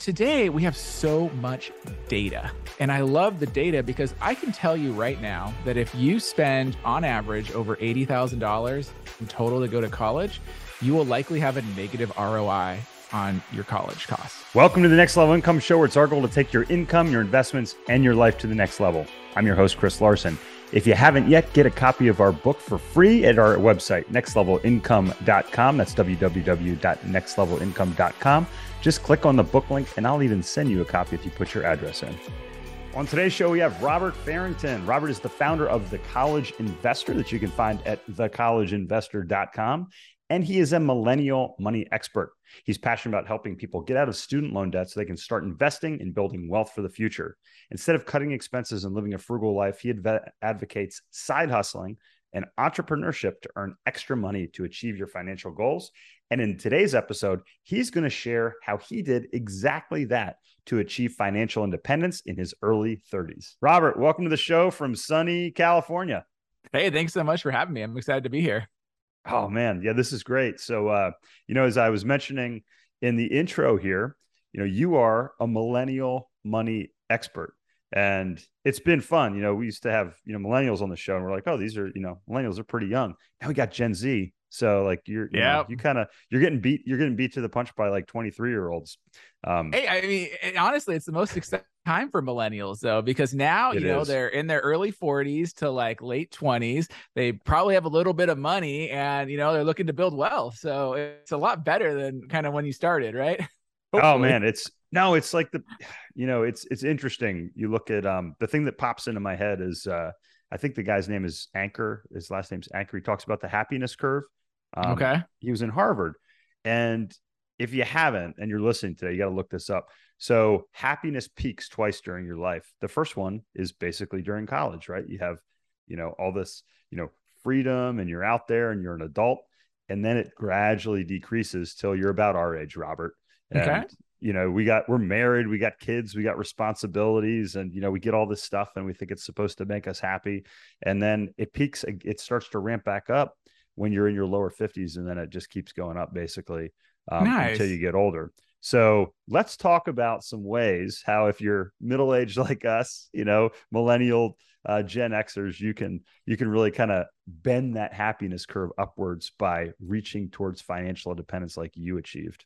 today we have so much data. And I love the data because I can tell you right now that if you spend on average over $80,000 in total to go to college, you will likely have a negative ROI on your college costs. Welcome to the Next Level Income Show, where it's our goal to take your income, your investments, and your life to the next level. I'm your host, Chris Larson. If you haven't yet, get a copy of our book for free at our website, nextlevelincome.com. That's www.nextlevelincome.com. Just click on the book link, and I'll even send you a copy if you put your address in. On today's show, we have Robert Farrington. Robert is the founder of The College Investor that you can find at thecollegeinvestor.com. And he is a millennial money expert. He's passionate about helping people get out of student loan debt so they can start investing and building wealth for the future. Instead of cutting expenses and living a frugal life, he adv- advocates side hustling and entrepreneurship to earn extra money to achieve your financial goals. And in today's episode, he's going to share how he did exactly that to achieve financial independence in his early 30s. Robert, welcome to the show from sunny California. Hey, thanks so much for having me. I'm excited to be here. Oh man, yeah, this is great. So, uh, you know, as I was mentioning in the intro here, you know, you are a millennial money expert, and it's been fun. You know, we used to have you know millennials on the show, and we're like, oh, these are you know millennials are pretty young. Now we got Gen Z, so like you're you yeah know, you kind of you're getting beat you're getting beat to the punch by like 23 year olds. Um, hey, I mean, honestly, it's the most exciting time for millennials though, because now you know is. they're in their early 40s to like late 20s. They probably have a little bit of money, and you know they're looking to build wealth. So it's a lot better than kind of when you started, right? oh man, it's no, it's like the, you know, it's it's interesting. You look at um the thing that pops into my head is uh I think the guy's name is Achor His last name's Achor He talks about the happiness curve. Um, okay. He was in Harvard. And if you haven't and you're listening today, you got to look this up. So happiness peaks twice during your life. The first one is basically during college, right? You have, you know, all this, you know, freedom and you're out there and you're an adult. And then it gradually decreases till you're about our age, Robert. And, okay. you know, we got, we're married, we got kids, we got responsibilities, and, you know, we get all this stuff and we think it's supposed to make us happy. And then it peaks, it starts to ramp back up when you're in your lower 50s and then it just keeps going up basically um, nice. until you get older so let's talk about some ways how if you're middle aged like us you know millennial uh, gen xers you can you can really kind of bend that happiness curve upwards by reaching towards financial independence like you achieved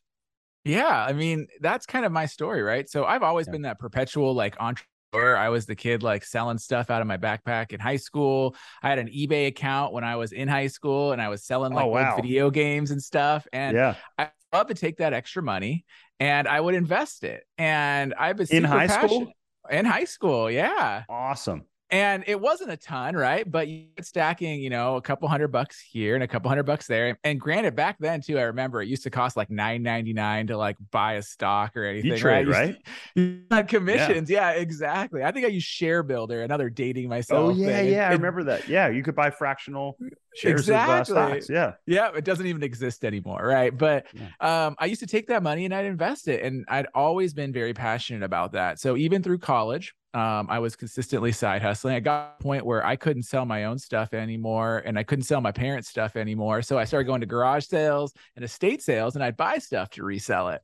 yeah, I mean, that's kind of my story, right? So I've always yeah. been that perpetual like entrepreneur I was the kid like selling stuff out of my backpack in high school. I had an eBay account when I was in high school and I was selling like oh, wow. video games and stuff. And yeah. I love to take that extra money and I would invest it. And I was in high school. In high school, yeah. Awesome and it wasn't a ton, right? But you stacking, you know, a couple hundred bucks here and a couple hundred bucks there. And granted, back then too, I remember it used to cost like nine ninety nine to like buy a stock or anything. You trade, right? right? commissions, yeah. yeah. exactly. I think I used ShareBuilder, another dating myself. Oh yeah, thing. yeah, I remember that. Yeah, you could buy fractional shares exactly. of uh, stocks. Yeah, yeah, it doesn't even exist anymore, right? But yeah. um, I used to take that money and I'd invest it, and I'd always been very passionate about that. So even through college um, I was consistently side hustling. I got a point where I couldn't sell my own stuff anymore and I couldn't sell my parents' stuff anymore. So I started going to garage sales and estate sales and I'd buy stuff to resell it.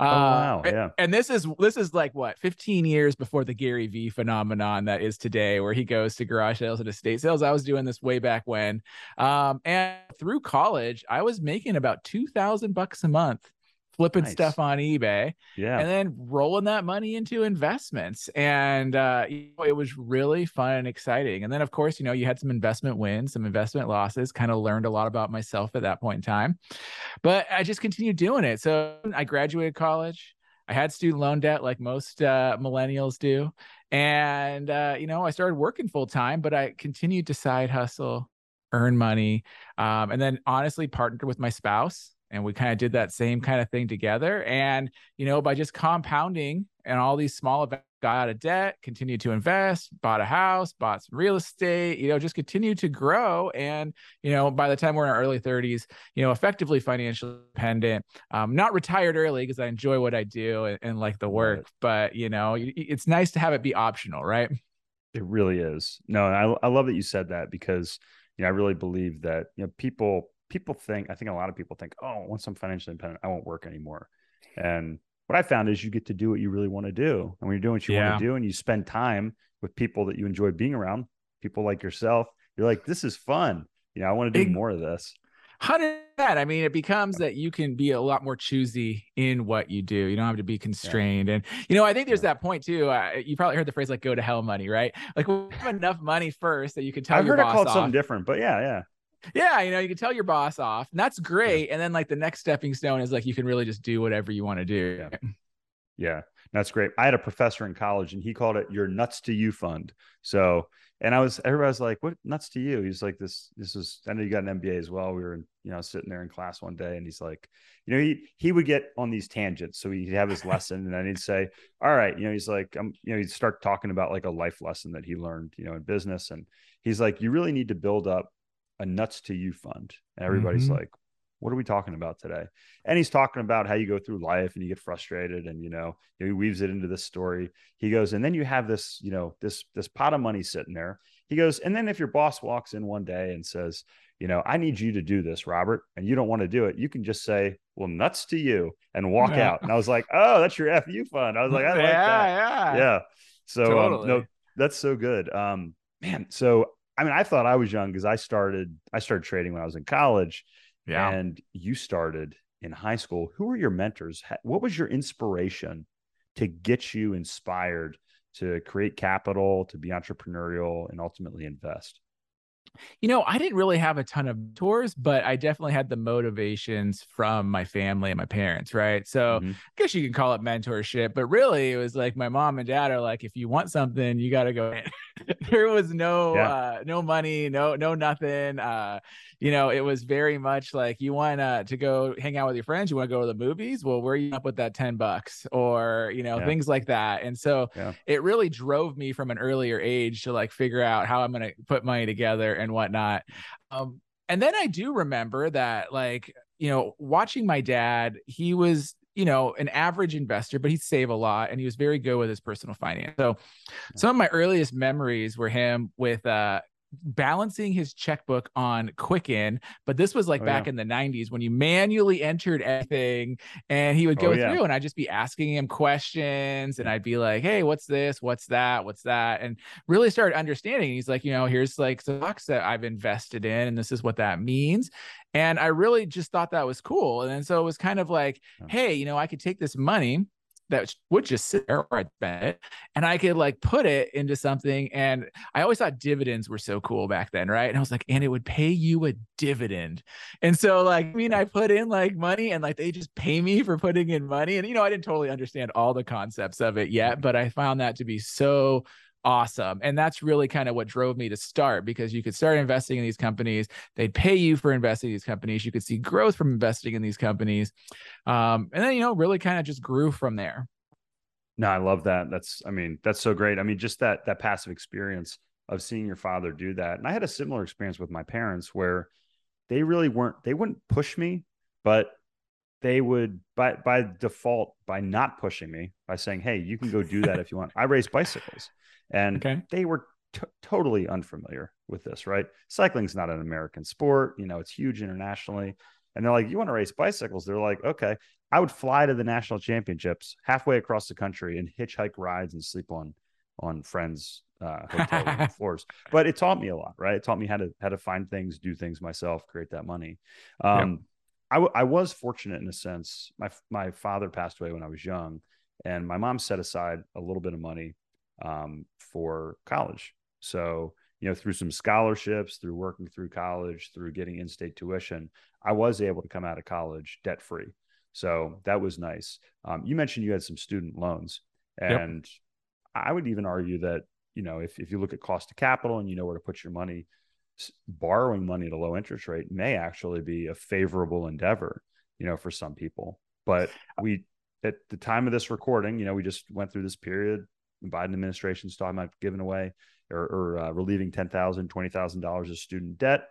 Oh, wow. Uh, yeah. And this is this is like what 15 years before the Gary Vee phenomenon that is today, where he goes to garage sales and estate sales. I was doing this way back when. Um, and through college, I was making about two thousand bucks a month flipping nice. stuff on eBay, yeah, and then rolling that money into investments. And uh, you know, it was really fun and exciting. And then, of course, you know, you had some investment wins, some investment losses. Kind of learned a lot about myself at that point in time, but I just continued doing it. So I graduated college. I had student loan debt, like most uh, millennials do, and uh, you know, I started working full time, but I continued to side hustle, earn money, um, and then honestly partnered with my spouse and we kind of did that same kind of thing together. And you know by just compounding and all these small events got out of debt continued to invest bought a house bought some real estate you know just continued to grow. And you know by the time we're in our early 30s you know effectively financially independent um, not retired early because i enjoy what i do and, and like the work but you know it's nice to have it be optional right? It really is. No I, I love that you said that because you know i really believe that you know people people think, I think a lot of people think, oh, once I'm financially independent, I won't work anymore. And what I found is you get to do what you really want to do. And when you're doing what you yeah. want to do and you spend time with people that you enjoy being around, people like yourself, you're like, this is fun. You know, I want to do it, more of this. Hundred. I mean, it becomes that you can be a lot more choosy in what you do. You don't have to be constrained. Yeah. And you know, I think there's yeah. that point too. Uh, you probably heard the phrase like "go to hell" money, right? Like, we have enough money first that you can tell. I've your heard boss it called off. something different, but yeah, yeah yeah you know you can tell your boss off and that's great yeah. and then like the next stepping stone is like you can really just do whatever you want to do. Yeah. yeah that's great. I had a professor in college and he called it your nuts to you fund. So and i was everybody was like what? Nuts to you? He's like this this is i know you got an mba as well. We were you know sitting there in class one day and he's like you know he he would get on these tangents so he'd have his lesson and then he'd say all right you know he's like i'm you know he'd start talking about like a life lesson that he learned you know in business and he's like you really need to build up a nuts to you fund. And everybody's mm-hmm. like, what are we talking about today? And he's talking about how you go through life and you get frustrated and, you know, he weaves it into this story. He goes, and then you have this, you know, this, this pot of money sitting there. He goes, and then if your boss walks in one day and says, you know, I need you to do this, Robert, and you don't want to do it, you can just say, well, nuts to you and walk yeah. out. And I was like, oh, that's your FU fund. I was like, I like yeah, that. Yeah. Yeah. So, totally. um, no, that's so good. Um, man, so I mean, I thought I was young because I started I started trading when I was in college. Yeah. And you started in high school. Who were your mentors? What was your inspiration to get you inspired to create capital, to be entrepreneurial, and ultimately invest? You know, I didn't really have a ton of tours, but I definitely had the motivations from my family and my parents, right? So mm-hmm. I guess you can call it mentorship, but really it was like my mom and dad are like, if you want something, you got to go there was no yeah. uh no money, no no nothing. Uh you know, it was very much like you want uh, to go hang out with your friends, you want to go to the movies. Well, where are you up with that 10 bucks or, you know, yeah. things like that. And so yeah. it really drove me from an earlier age to like figure out how I'm going to put money together and whatnot. Um, and then I do remember that, like, you know, watching my dad, he was you know, an average investor, but he'd save a lot and he was very good with his personal finance. So some of my earliest memories were him with uh balancing his checkbook on Quicken, but this was like oh, back yeah. in the 90s when you manually entered everything and he would oh, go oh, yeah. through and I'd just be asking him questions and I'd be like, Hey, what's this? What's that? What's that? And really started understanding. He's like, you know, here's like stocks that I've invested in and this is what that means. And I really just thought that was cool. And then so it was kind of like, yeah. Hey, you know, I could take this money that would just sit there it and I could like put it into something. And I always thought dividends were so cool back then, right? And I was like, and it would pay you a dividend. And so, like, I mean, I put in like money and like they just pay me for putting in money. And, you know, I didn't totally understand all the concepts of it yet, but I found that to be so awesome. And that's really kind of what drove me to start because you could start investing in these companies. They'd pay you for investing in these companies. You could see growth from investing in these companies. Um, and then, you know, really kind of just grew from there. No, I love that. That's, I mean, that's so great. I mean, just that, that passive experience of seeing your father do that. And I had a similar experience with my parents where they really weren't, they wouldn't push me, but they would by by default by not pushing me by saying hey you can go do that if you want i race bicycles and okay. they were t- totally unfamiliar with this right? Cycling's not an american sport you know it's huge internationally. And they're like you want to race bicycles? They're like okay. I would fly to the national championships halfway across the country and hitchhike rides and sleep on on friends uh, hotel floors. But it taught me a lot right? It taught me how to how to find things do things myself create that money. Um, yep. I, w- I was fortunate in a sense my my father passed away when i was young and my mom set aside a little bit of money um, for college. So, you know, through some scholarships, through working through college, through getting in state tuition, I was able to come out of college debt free. So that was nice. Um, you mentioned you had some student loans, and yep. I would even argue that, you know, if, if you look at cost of capital and you know where to put your money, borrowing money at a low interest rate may actually be a favorable endeavor, you know, for some people. But we, at the time of this recording, you know, we just went through this period Biden administration's talking about giving away or, or uh, relieving $10,000, $20,000 of student debt.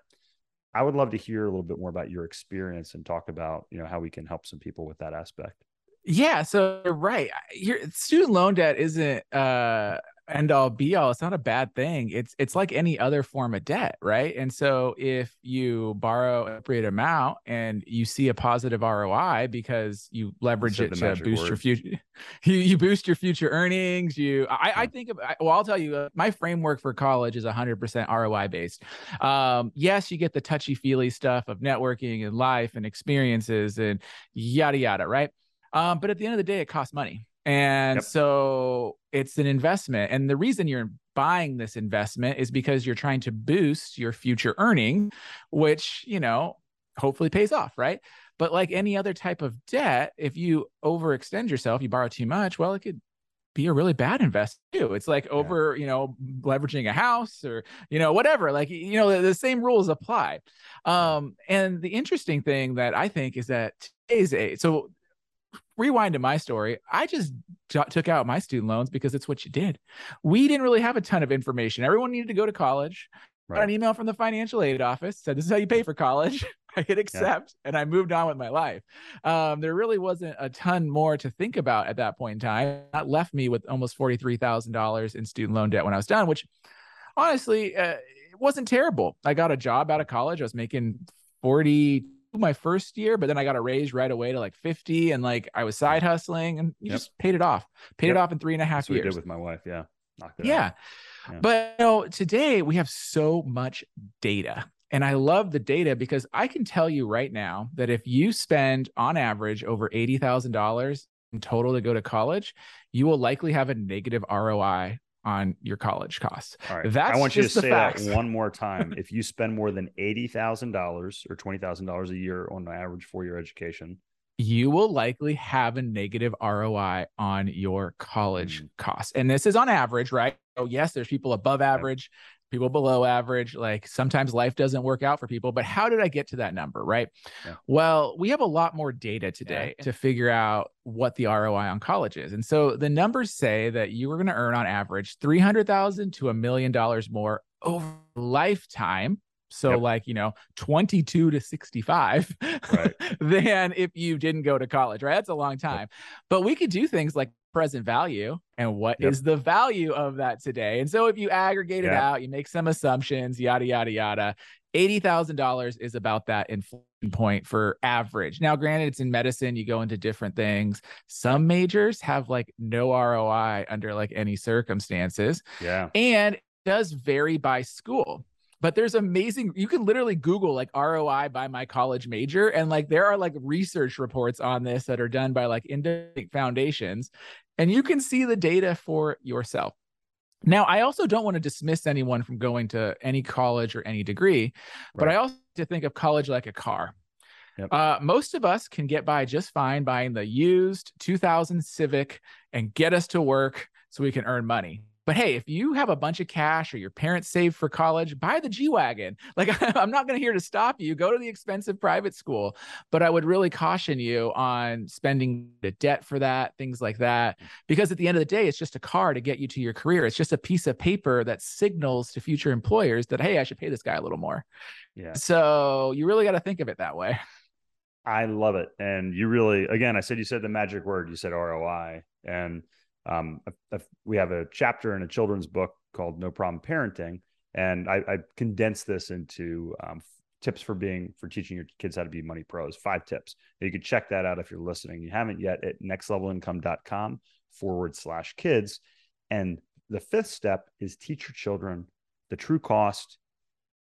I would love to hear a little bit more about your experience and talk about, you know, how we can help some people with that aspect. Yeah, so right. Here student loan debt isn't uh end all be all. It's not a bad thing. It's it's like any other form of debt, right? And so if you borrow a appropriate amount and you see a positive ROI because you leverage it to boost word. your future, you, you boost your future earnings. You, I. I think of, well, I'll tell you, uh, my framework for college is 100% ROI based. Um, yes, you get the touchy feely stuff of networking and life and experiences and yada yada, right? Um, but at the end of the day, it costs money. And yep. so it's an investment. And the reason you're buying this investment is because you're trying to boost your future earning, which, you know, hopefully pays off, right? But like any other type of debt, if you overextend yourself, you borrow too much, well, it could be a really bad investment too. It's like over, yeah. you know, leveraging a house or, you know, whatever. Like, you know, the, the same rules apply. Um, and the interesting thing that I think is that today's age, so rewind to my story. I just t- took out my student loans because it's what you did. We didn't really have a ton of information. Everyone needed to go to college. Right. Got an email from the financial aid office said, "This is how you pay for college." I hit accept, yeah. and I moved on with my life. Um, there really wasn't a ton more to think about at that point in time. That left me with almost forty three thousand dollars in student loan debt when I was done, which honestly uh, it wasn't terrible. I got a job out of college. I was making forty my first year, but then I got a raise right away to like 50 and like I was side hustling and you yep. just paid it off. Paid yep. it off in three and a half That's years. did with my wife. Yeah. Yeah. yeah. But you know, today we have so much data. And I love the data because I can tell you right now that if you spend on average over $80,000 in total to go to college, you will likely have a negative ROI on your college costs. All right. That's I want you to say facts. that one more time. if you spend more than $80,000 or $20,000 a year on an average four year education, you will likely have a negative ROI on your college mm. costs. And this is on average, right? Oh, yes, there's people above average, people below average. Like sometimes life doesn't work out for people, but how did I get to that number? Right. Yeah. Well, we have a lot more data today yeah. to figure out what the ROI on college is. And so the numbers say that you are going to earn on average 300,000 to a million dollars more over lifetime. So yep. like, you know, 22 to 65 right. than if you didn't go to college, right? That's a long time. Yep. But we could do things like present value and what yep. is the value of that today. And so if you aggregate it out, you make some assumptions, yada, yada, yada. $80,000 is about that inflection point for average. Now, granted, it's in medicine, you go into different things. Some majors have like no ROI under like any circumstances. Yeah. And does vary by school but there's amazing you can literally google like roi by my college major and like there are like research reports on this that are done by like independent foundations and you can see the data for yourself now i also don't want to dismiss anyone from going to any college or any degree right. but i also to think of college like a car Yep. Uh, most of us can get by just fine buying the used 2000 Civic and get us to work so we can earn money. But hey, if you have a bunch of cash or your parents saved for college, buy the G Wagon. Like, I'm not going to here to stop you. Go to the expensive private school. But I would really caution you on spending the debt for that, things like that. Mm. Because at the end of the day, it's just a car to get you to your career. It's just a piece of paper that signals to future employers that, hey, I should pay this guy a little more. Yeah. So you really got to think of it that way. I love it. And you really, again, I said you said the magic word, you said ROI. And um, we have a chapter in a children's book called No Problem Parenting, and I, I condensed this into um, tips for being for teaching your kids how to be money pros. Five tips. You could check that out if you're listening. You haven't yet at nextlevelincome.com forward slash kids. And the fifth step is teach your children the true cost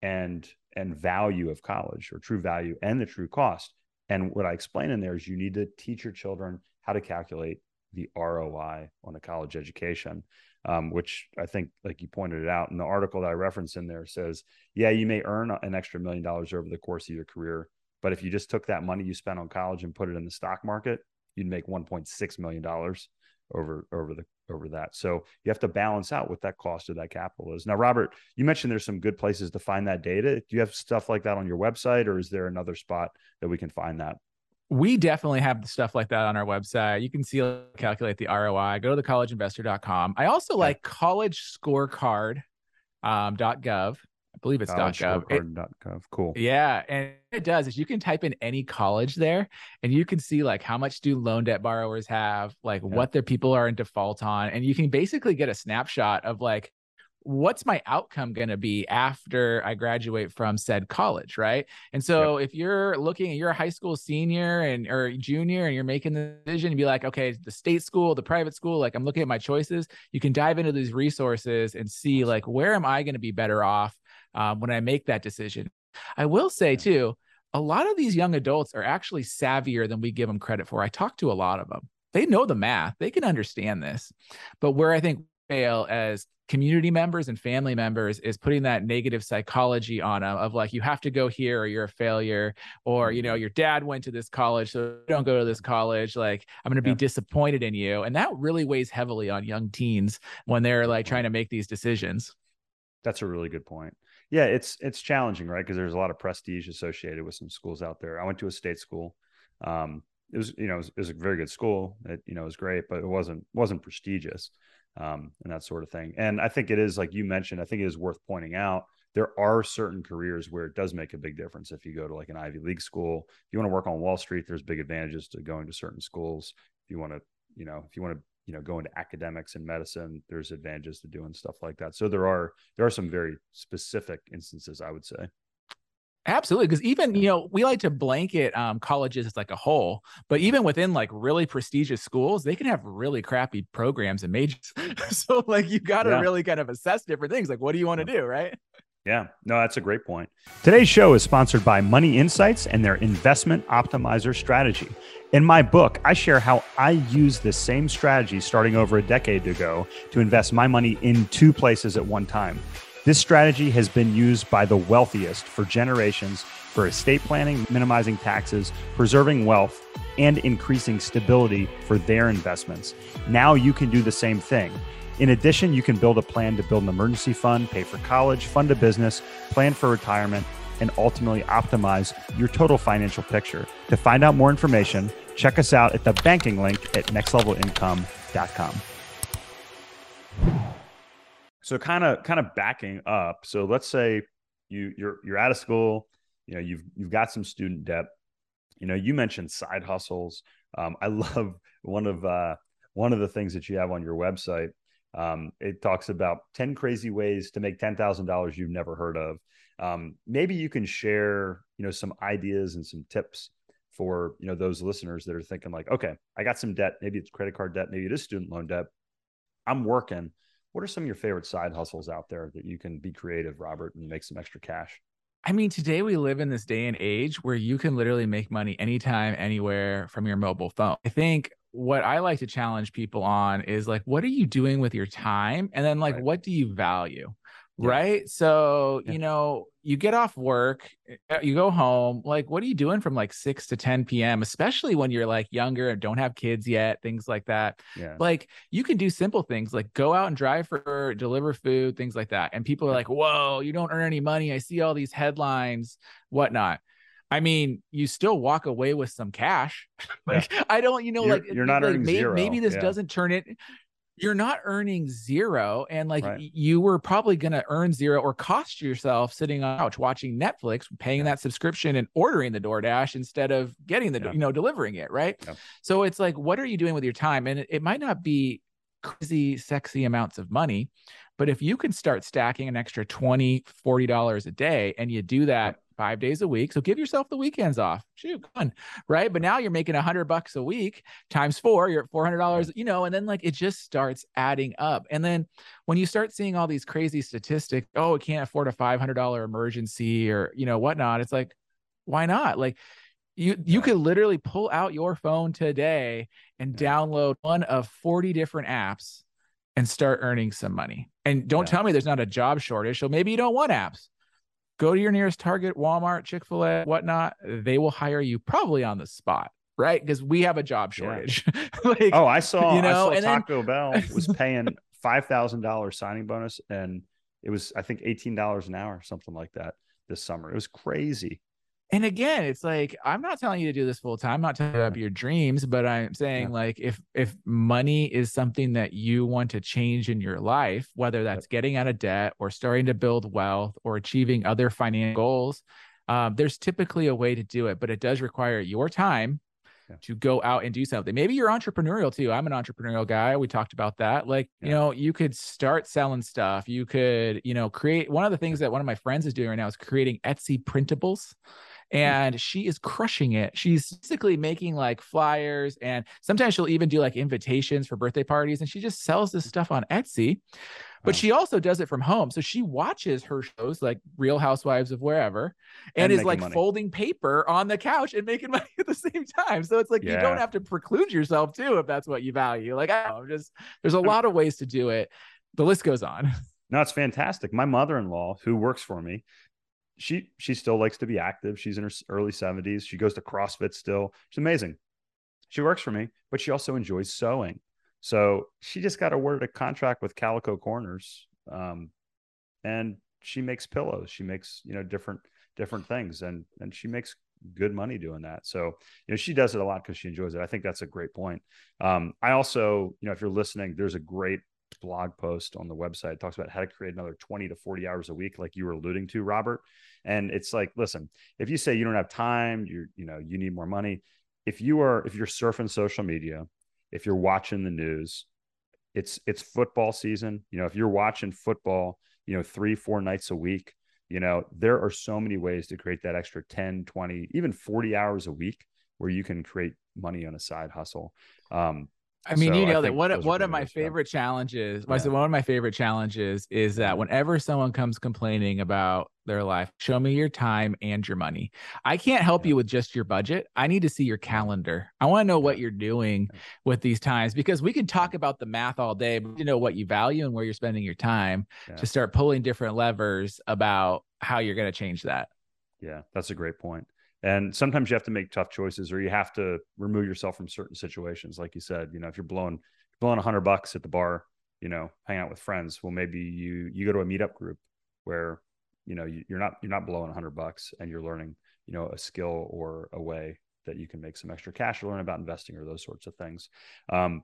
and and value of college or true value and the true cost. And what I explain in there is you need to teach your children how to calculate the ROI on a college education, um, which I think, like you pointed it out in the article that I referenced in there, says, yeah, you may earn an extra million dollars over the course of your career, but if you just took that money you spent on college and put it in the stock market, you'd make 1.6 million dollars over over the over that. So you have to balance out what that cost of that capital is. Now, Robert, you mentioned there's some good places to find that data. Do you have stuff like that on your website, or is there another spot that we can find that? We definitely have stuff like that on our website. You can see calculate the ROI. Go to thecollegeinvestor.com. I also okay. like collegescorecard.gov. Um, I believe it's .gov. It, cool. Yeah, and it does is you can type in any college there, and you can see like how much student loan debt borrowers have, like yeah. what their people are in default on, and you can basically get a snapshot of like what's my outcome going to be after I graduate from said college, right? And so yep. if you're looking, you're a high school senior and or junior, and you're making the decision to be like, okay, the state school, the private school, like I'm looking at my choices. You can dive into these resources and see like where am I going to be better off um, when I make that decision. I will say too, a lot of these young adults are actually savvier than we give them credit for. I talk to a lot of them. They know the math, they can understand this. But where I think fail as community members and family members is putting that negative psychology on them of like you have to go here or you're a failure or you know mm-hmm. your dad went to this college so don't go to this college like i'm going to be yeah. disappointed in you and that really weighs heavily on young teens when they're like trying to make these decisions. That's a really good point. Yeah it's it's challenging right because there's a lot of prestige associated with some schools out there. I went to a state school um it was you know it was, it was a very good school it you know it was great but it wasn't wasn't prestigious um, and that sort of thing. And I think it is like you mentioned. I think it is worth pointing out there are certain careers where it does make a big difference. If you go to like an Ivy League school, if you want to work on Wall Street, there's big advantages to going to certain schools. If you want to, you know, if you want to, you know, go into academics and medicine, there's advantages to doing stuff like that. So there are there are some very specific instances, I would say. Absolutely, because even you know we like to blanket um, colleges as like a whole, but even within like really prestigious schools, they can have really crappy programs and majors. so like you got to yeah. really kind of assess different things. Like, what do you want to do, right? Yeah, no, that's a great point. Today's show is sponsored by Money Insights and their investment optimizer strategy. In my book, I share how I use the same strategy starting over a decade ago to invest my money in two places at one time. This strategy has been used by the wealthiest for generations for estate planning, minimizing taxes, preserving wealth, and increasing stability for their investments. Now you can do the same thing. In addition, you can build a plan to build an emergency fund, pay for college, fund a business, plan for retirement, and ultimately optimize your total financial picture. To find out more information, check us out at the banking link at nextlevelincome.com. So kind of kind of backing up. So let's say you you're you're out of school, you know, you've you've got some student debt. You know, you mentioned side hustles. Um, I love one of uh, one of the things that you have on your website. Um, it talks about 10 crazy ways to make $10,000 you've never heard of. Um, maybe you can share, you know, some ideas and some tips for, you know, those listeners that are thinking like, okay, I got some debt. Maybe it's credit card debt. Maybe it is student loan debt. I'm working what are some of your favorite side hustles out there that you can be creative, Robert, and make some extra cash? I mean, today we live in this day and age where you can literally make money anytime, anywhere from your mobile phone. I think what I like to challenge people on is like, what are you doing with your time? And then, like, right. what do you value? Yeah. Right. So, yeah. you know, you get off work, eh, you go home. Like, what are you doing from like 6 to 10 p.m., especially when you're like younger and don't have kids yet, things like that? Yeah. Like, you can do simple things like go out and drive for, deliver food, things like that. And people are like, whoa, you don't earn any money. I see all these headlines, whatnot. I mean, you still walk away with some cash. like, yeah. I don't, you know, you're, like you're not like, earning maybe, zero. Maybe this doesn't turn it you're not earning zero and like right. you were probably going to earn zero or cost yourself sitting on couch watching netflix paying yeah. that subscription and ordering the doordash instead of getting the yeah. you know delivering it right yeah. so it's like what are you doing with your time and it, it might not be crazy sexy amounts of money but if you can start stacking an extra 20 40 dollars a day and you do that five days a week. So give yourself the weekends off. Shoot, fun, right? But now you're making a hundred bucks a week times four. You're at four hundred dollars. You know, and then like it just starts adding up. And then when you start seeing all these crazy statistics, oh, it can't afford a five hundred dollar emergency or you know whatnot. It's like, why not? Like you you could literally pull out your phone today and download one of 40 different apps and start earning some money. And don't yeah. tell me there's not a job shortage. So maybe you don't want apps go to your nearest Target, Walmart, Chick fil A, whatnot. They will hire you probably on the spot, right? Because we have a job shortage. Yeah. like, oh, I saw, you know, I saw Taco then... Bell was paying $5,000 signing bonus and it was, I think, $18 an hour, something like that this summer. It was crazy. And again it's like i'm not telling you to do this full time i'm not telling you about your dreams but i'm saying yeah. like if if money is something that you want to change in your life whether that's getting out of debt or starting to build wealth or achieving other financial goals um, there's typically a way to do it but it does require your time yeah. to go out and do something. Maybe you're entrepreneurial too. I'm an entrepreneurial guy. We talked about that. Like, yeah. you know, you could start selling stuff. You could, you know, create one of the things that one of my friends is doing right now is creating Etsy printables. Mm. and she is crushing it. She's basically making like flyers and sometimes she'll even do like invitations for birthday parties and she just sells this stuff on Etsy but she also does it from home. So she watches her shows like Real Housewives of wherever and, and is like money. folding paper on the couch and making money at the same time. So it's like yeah. you don't have to preclude yourself too if that's what you value. Like I don't know, just there's a lot of ways to do it. The list goes on. No, it's fantastic. My mother-in-law, who works for me, she she still likes to be active. She's in her early 70s. She goes to CrossFit still. She's amazing. She works for me, but she also enjoys sewing. So she just got awarded a contract with Calico Corners, um, and she makes pillows. She makes you know different different things, and and she makes good money doing that. So you know she does it a lot because she enjoys it. I think that's a great point. Um, I also you know if you're listening, there's a great blog post on the website it talks about how to create another 20 to 40 hours a week like you were alluding to robert and it's like listen if you say you don't have time you're you know you need more money if you are if you're surfing social media if you're watching the news, it's it's football season. You know, if you're watching football, you know, three, four nights a week, you know, there are so many ways to create that extra 10, 20, even 40 hours a week where you can create money on a side hustle. Um, I mean, so you know that one one of my favorite challenges. Yeah. one of my favorite challenges is that whenever someone comes complaining about their life, show me your time and your money. I can't help yeah. you with just your budget. I need to see your calendar. I want to know what you're doing with these times because we can talk about the math all day, but you know what you value and where you're spending your time yeah. to start pulling different levers about how you're going to change that. Yeah, that's a great point. And sometimes you have to make tough choices or you have to remove yourself from certain situations. Like you said, you know, if you're blowing blowing a hundred bucks at the bar, you know, hang out with friends, well, maybe you you go to a meetup group where, you know, you, you're not you're not blowing a hundred bucks and you're learning, you know, a skill or a way that you can make some extra cash or learn about investing or those sorts of things. Um,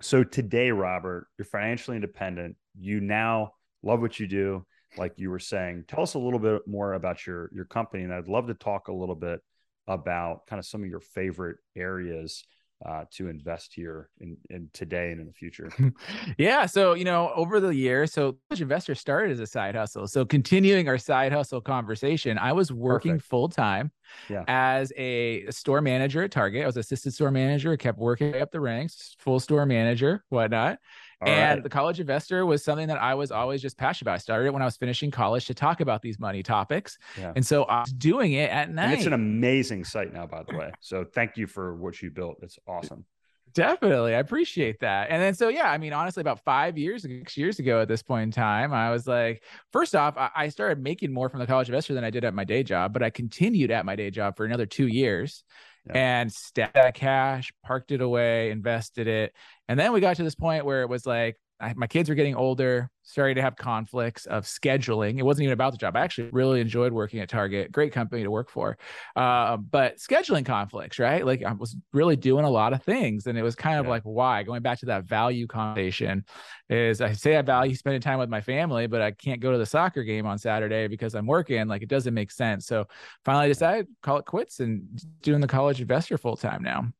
so today, Robert, you're financially independent. You now love what you do like you were saying. Tell us a little bit more about your your company, and I'd love to talk a little bit about kind of some of your favorite areas uh, to invest here in, in today and in the future? yeah. So, you know, over the years, so Investor started as a side hustle. So, continuing our side hustle conversation, I was working full time yeah. as a store manager at Target. I was assistant store manager, kept working up the ranks, full store manager, whatnot. All and right. the college investor was something that I was always just passionate about. I started it when I was finishing college to talk about these money topics. Yeah. And so I was doing it at night. And it's an amazing site now, by the way. So thank you for what you built. It's awesome. Definitely. I appreciate that. And then, so yeah, I mean, honestly, about five years, six years ago at this point in time, I was like, first off, I started making more from the college investor than I did at my day job, but I continued at my day job for another two years and stacked that cash, parked it away, invested it. And then we got to this point where it was like, I, my kids were getting older, starting to have conflicts of scheduling. It wasn't even about the job. I actually really enjoyed working at Target, great company to work for. Uh, but scheduling conflicts, right? Like I was really doing a lot of things. And it was kind of yeah. like, why? Going back to that value conversation is I say I value spending time with my family, but I can't go to the soccer game on Saturday because I'm working. Like it doesn't make sense. So finally I decided call it quits and doing the college investor full time now.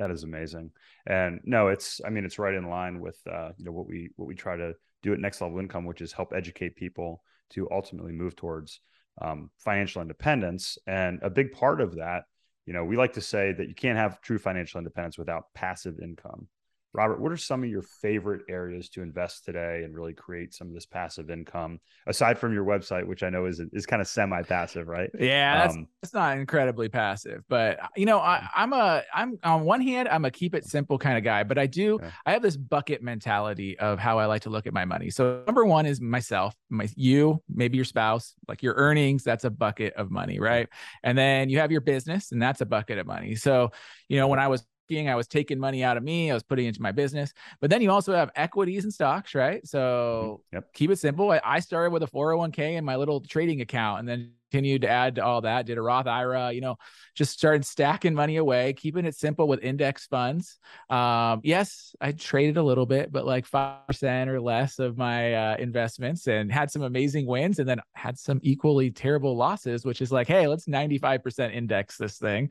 That is amazing. And no, it's I mean it's right in line with uh, you know what we what we try to do at Next Level Income, which is help educate people to ultimately move towards um, financial independence. And a big part of that, you know, we like to say that you can't have true financial independence without passive income. Robert, what are some of your favorite areas to invest today and really create some of this passive income aside from your website, which I know is is kind of semi passive, right? Yeah, that's, um, that's not incredibly passive, but you know, I, am a I'm on one hand I'm a keep it simple kind of guy, but I do okay. I have this bucket mentality of how I like to look at my money. So number one is myself, my you, maybe your spouse, like your earnings, that's a bucket of money, right? And then you have your business, and that's a bucket of money. So you know, when I was I was taking money out of me, I was putting into my business. But then you also have equities and stocks, right? So mm-hmm. yep. keep it simple. I, I started with a 401k and my little trading account and then continued to add to all that, did a Roth IRA, you know, just started stacking money away, keeping it simple with index funds. Um, yes, I traded a little bit, but like 5% or less of my uh, investments and had some amazing wins and then had some equally terrible losses, which is like, hey, let's 95% index this thing.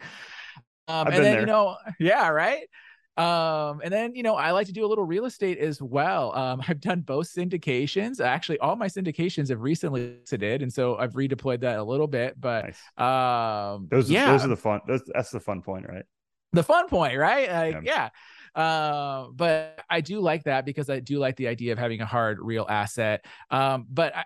Um, and then, there. you know, yeah, right. Um, and then, you know, I like to do a little real estate as well. Um, I've done both syndications. Actually, all my syndications have recently exited. And so I've redeployed that a little bit, but, nice. um, those, yeah. those are the fun, those, that's the fun point, right? The fun point, right? Like, yeah. yeah. Uh, but I do like that because I do like the idea of having a hard real asset. Um, but I,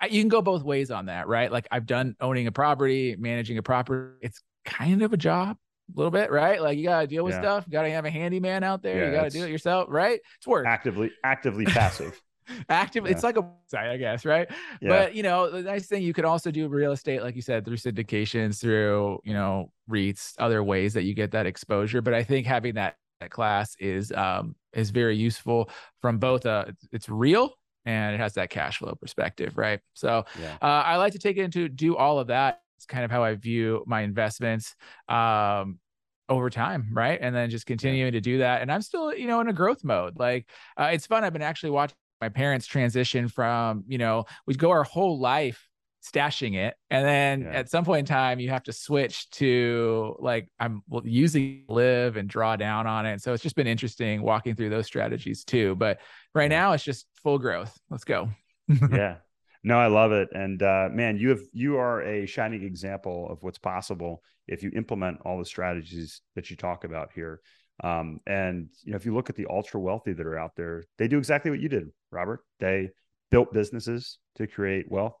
I, you can go both ways on that, right? Like I've done owning a property, managing a property. It's kind of a job a little bit, right? Like you gotta deal with yeah. stuff. You gotta have a handyman out there. Yeah, you gotta do it yourself, right? It's work. Actively, actively passive. Active. Yeah. It's like a site, I guess, right? Yeah. But you know, the nice thing you could also do real estate, like you said, through syndications, through you know REITs, other ways that you get that exposure. But I think having that that class is um is very useful from both uh it's real and it has that cash flow perspective, right? So yeah. uh, I like to take it into do all of that it's kind of how I view my investments um, over time, right? And then just continuing to do that. And I'm still, you know, in a growth mode. Like uh, it's fun. I've been actually watching my parents transition from, you know, we'd go our whole life stashing it and then yeah. at some point in time you have to switch to like i'm using live and draw down on it so it's just been interesting walking through those strategies too but right now it's just full growth let's go yeah no, I love it, and uh, man, you have you are a shining example of what's possible if you implement all the strategies that you talk about here. Um, and you know, if you look at the ultra wealthy that are out there, they do exactly what you did, Robert. They built businesses to create wealth.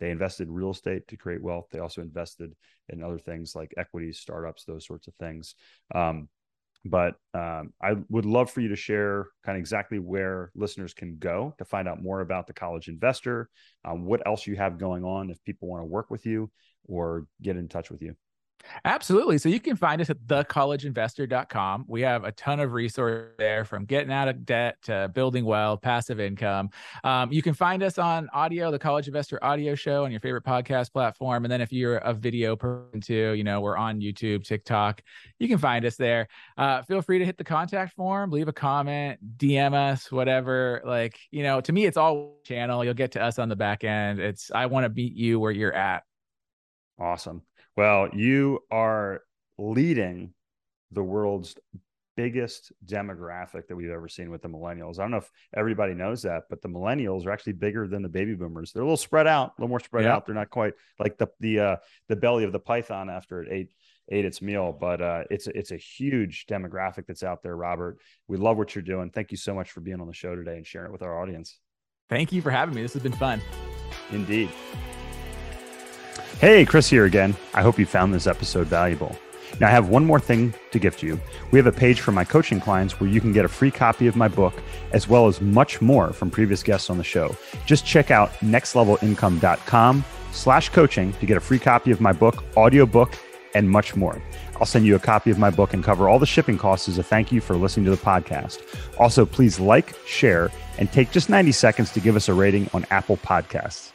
They invested in real estate to create wealth. They also invested in other things like equities, startups, those sorts of things. Um, but um, I would love for you to share kind of exactly where listeners can go to find out more about the college investor, um, what else you have going on if people want to work with you or get in touch with you. Absolutely. So you can find us at thecollegeinvestor.com. We have a ton of resources there from getting out of debt to building wealth, passive income. Um, you can find us on audio, the College Investor Audio Show on your favorite podcast platform. And then if you're a video person too, you know, we're on YouTube, TikTok. You can find us there. Uh, feel free to hit the contact form, leave a comment, DM us, whatever. Like, you know, to me, it's all channel. You'll get to us on the back end. It's, I want to meet you where you're at. Awesome. Well, you are leading the world's biggest demographic that we've ever seen with the millennials. I don't know if everybody knows that, but the millennials are actually bigger than the baby boomers. They're a little spread out, a little more spread yeah. out. They're not quite like the the uh, the belly of the python after it ate ate its meal, but uh, it's it's a huge demographic that's out there. Robert, we love what you're doing. Thank you so much for being on the show today and sharing it with our audience. Thank you for having me. This has been fun. Indeed. Hey, Chris here again. I hope you found this episode valuable. Now, I have one more thing to gift you. We have a page for my coaching clients where you can get a free copy of my book, as well as much more from previous guests on the show. Just check out nextlevelincome.com slash coaching to get a free copy of my book, audiobook, and much more. I'll send you a copy of my book and cover all the shipping costs as a thank you for listening to the podcast. Also, please like, share, and take just 90 seconds to give us a rating on Apple Podcasts.